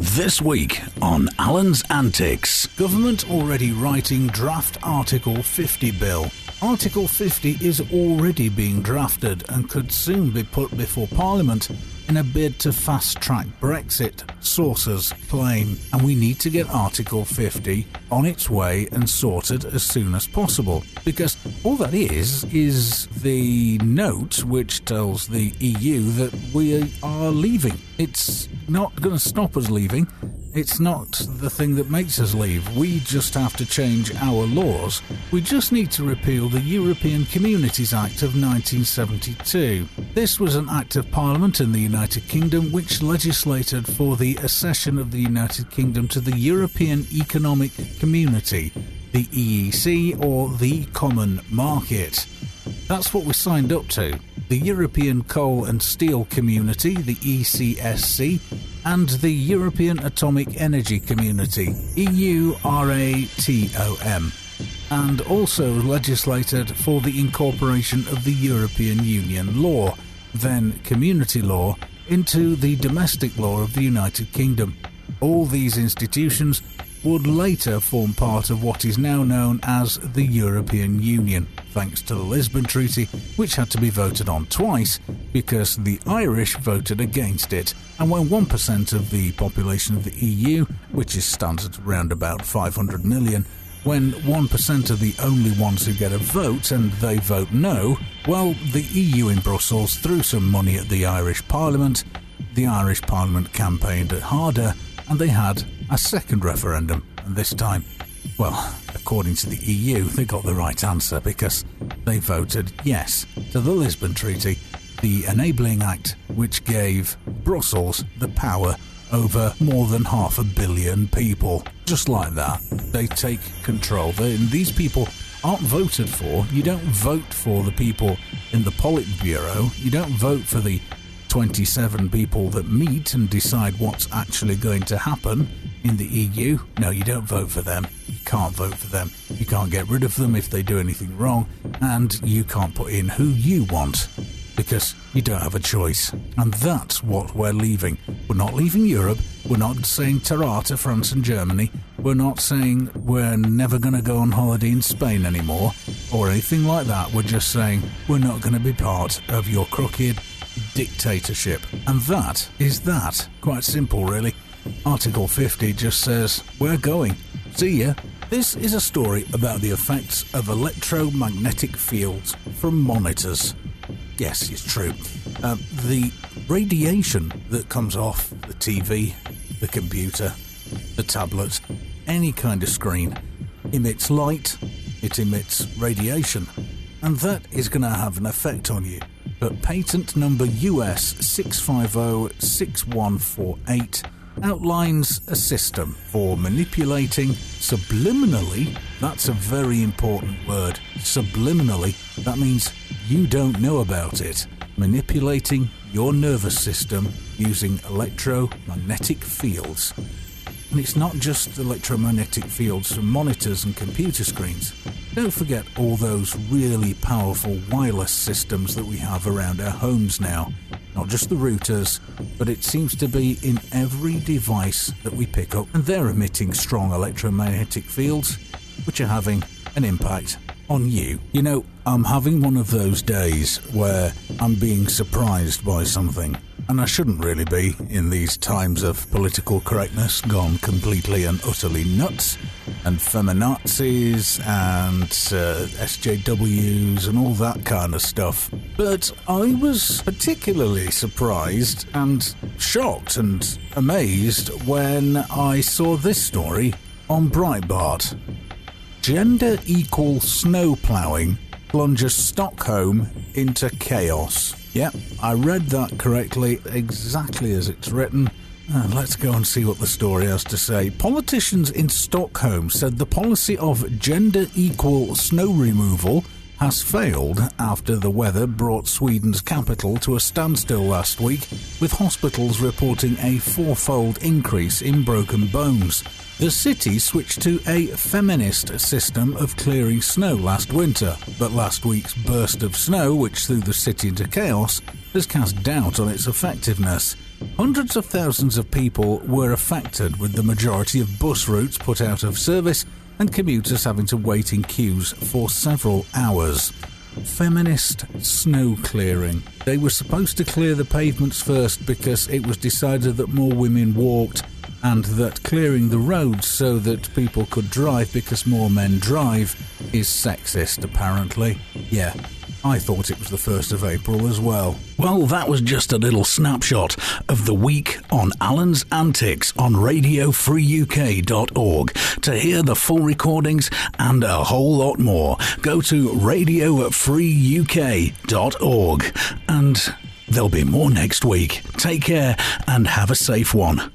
This week on Alan's Antics. Government already writing draft Article 50 bill. Article 50 is already being drafted and could soon be put before Parliament in a bid to fast track Brexit, sources claim. And we need to get Article 50 on its way and sorted as soon as possible. Because all that is, is the note which tells the EU that we are leaving. It's not going to stop us leaving. It's not the thing that makes us leave. We just have to change our laws. We just need to repeal the European Communities Act of 1972. This was an Act of Parliament in the United Kingdom which legislated for the accession of the United Kingdom to the European Economic Community, the EEC, or the Common Market. That's what we signed up to. The European Coal and Steel Community, the ECSC, and the European Atomic Energy Community, EURATOM, and also legislated for the incorporation of the European Union law, then community law, into the domestic law of the United Kingdom. All these institutions would later form part of what is now known as the European Union, thanks to the Lisbon Treaty, which had to be voted on twice because the Irish voted against it. And when 1% of the population of the EU, which is standard around about 500 million, when 1% are the only ones who get a vote and they vote no, well, the EU in Brussels threw some money at the Irish Parliament. The Irish Parliament campaigned harder and they had a second referendum, and this time, well, according to the EU, they got the right answer because they voted yes to the Lisbon Treaty, the enabling act which gave Brussels the power over more than half a billion people. Just like that, they take control. These people aren't voted for. You don't vote for the people in the Politburo. You don't vote for the 27 people that meet and decide what's actually going to happen in the EU. No, you don't vote for them. You can't vote for them. You can't get rid of them if they do anything wrong, and you can't put in who you want because you don't have a choice. And that's what we're leaving. We're not leaving Europe. We're not saying Tara to France and Germany. We're not saying we're never going to go on holiday in Spain anymore or anything like that. We're just saying we're not going to be part of your crooked dictatorship. And that is that. Quite simple, really. Article 50 just says, We're going. See ya. This is a story about the effects of electromagnetic fields from monitors. Yes, it's true. Uh, the radiation that comes off the TV, the computer, the tablet, any kind of screen emits light, it emits radiation, and that is going to have an effect on you. But patent number US 6506148 outlines a system for manipulating subliminally. That's a very important word. Subliminally. That means you don't know about it. Manipulating your nervous system using electromagnetic fields. And it's not just electromagnetic fields from monitors and computer screens. Don't forget all those really powerful wireless systems that we have around our homes now. Not just the routers, but it seems to be in every device that we pick up, and they're emitting strong electromagnetic fields, which are having an impact on you. You know, I'm having one of those days where I'm being surprised by something. And I shouldn't really be in these times of political correctness gone completely and utterly nuts, and feminazis and uh, SJWs and all that kind of stuff. But I was particularly surprised and shocked and amazed when I saw this story on Breitbart. Gender equal snow ploughing plunges Stockholm into chaos. Yep, I read that correctly, exactly as it's written. Let's go and see what the story has to say. Politicians in Stockholm said the policy of gender equal snow removal has failed after the weather brought Sweden's capital to a standstill last week, with hospitals reporting a fourfold increase in broken bones. The city switched to a feminist system of clearing snow last winter, but last week's burst of snow, which threw the city into chaos, has cast doubt on its effectiveness. Hundreds of thousands of people were affected, with the majority of bus routes put out of service and commuters having to wait in queues for several hours. Feminist snow clearing. They were supposed to clear the pavements first because it was decided that more women walked and that clearing the roads so that people could drive because more men drive is sexist, apparently. Yeah, I thought it was the 1st of April as well. Well, that was just a little snapshot of the week on Alan's Antics on RadioFreeUK.org. To hear the full recordings and a whole lot more, go to RadioFreeUK.org. And there'll be more next week. Take care and have a safe one.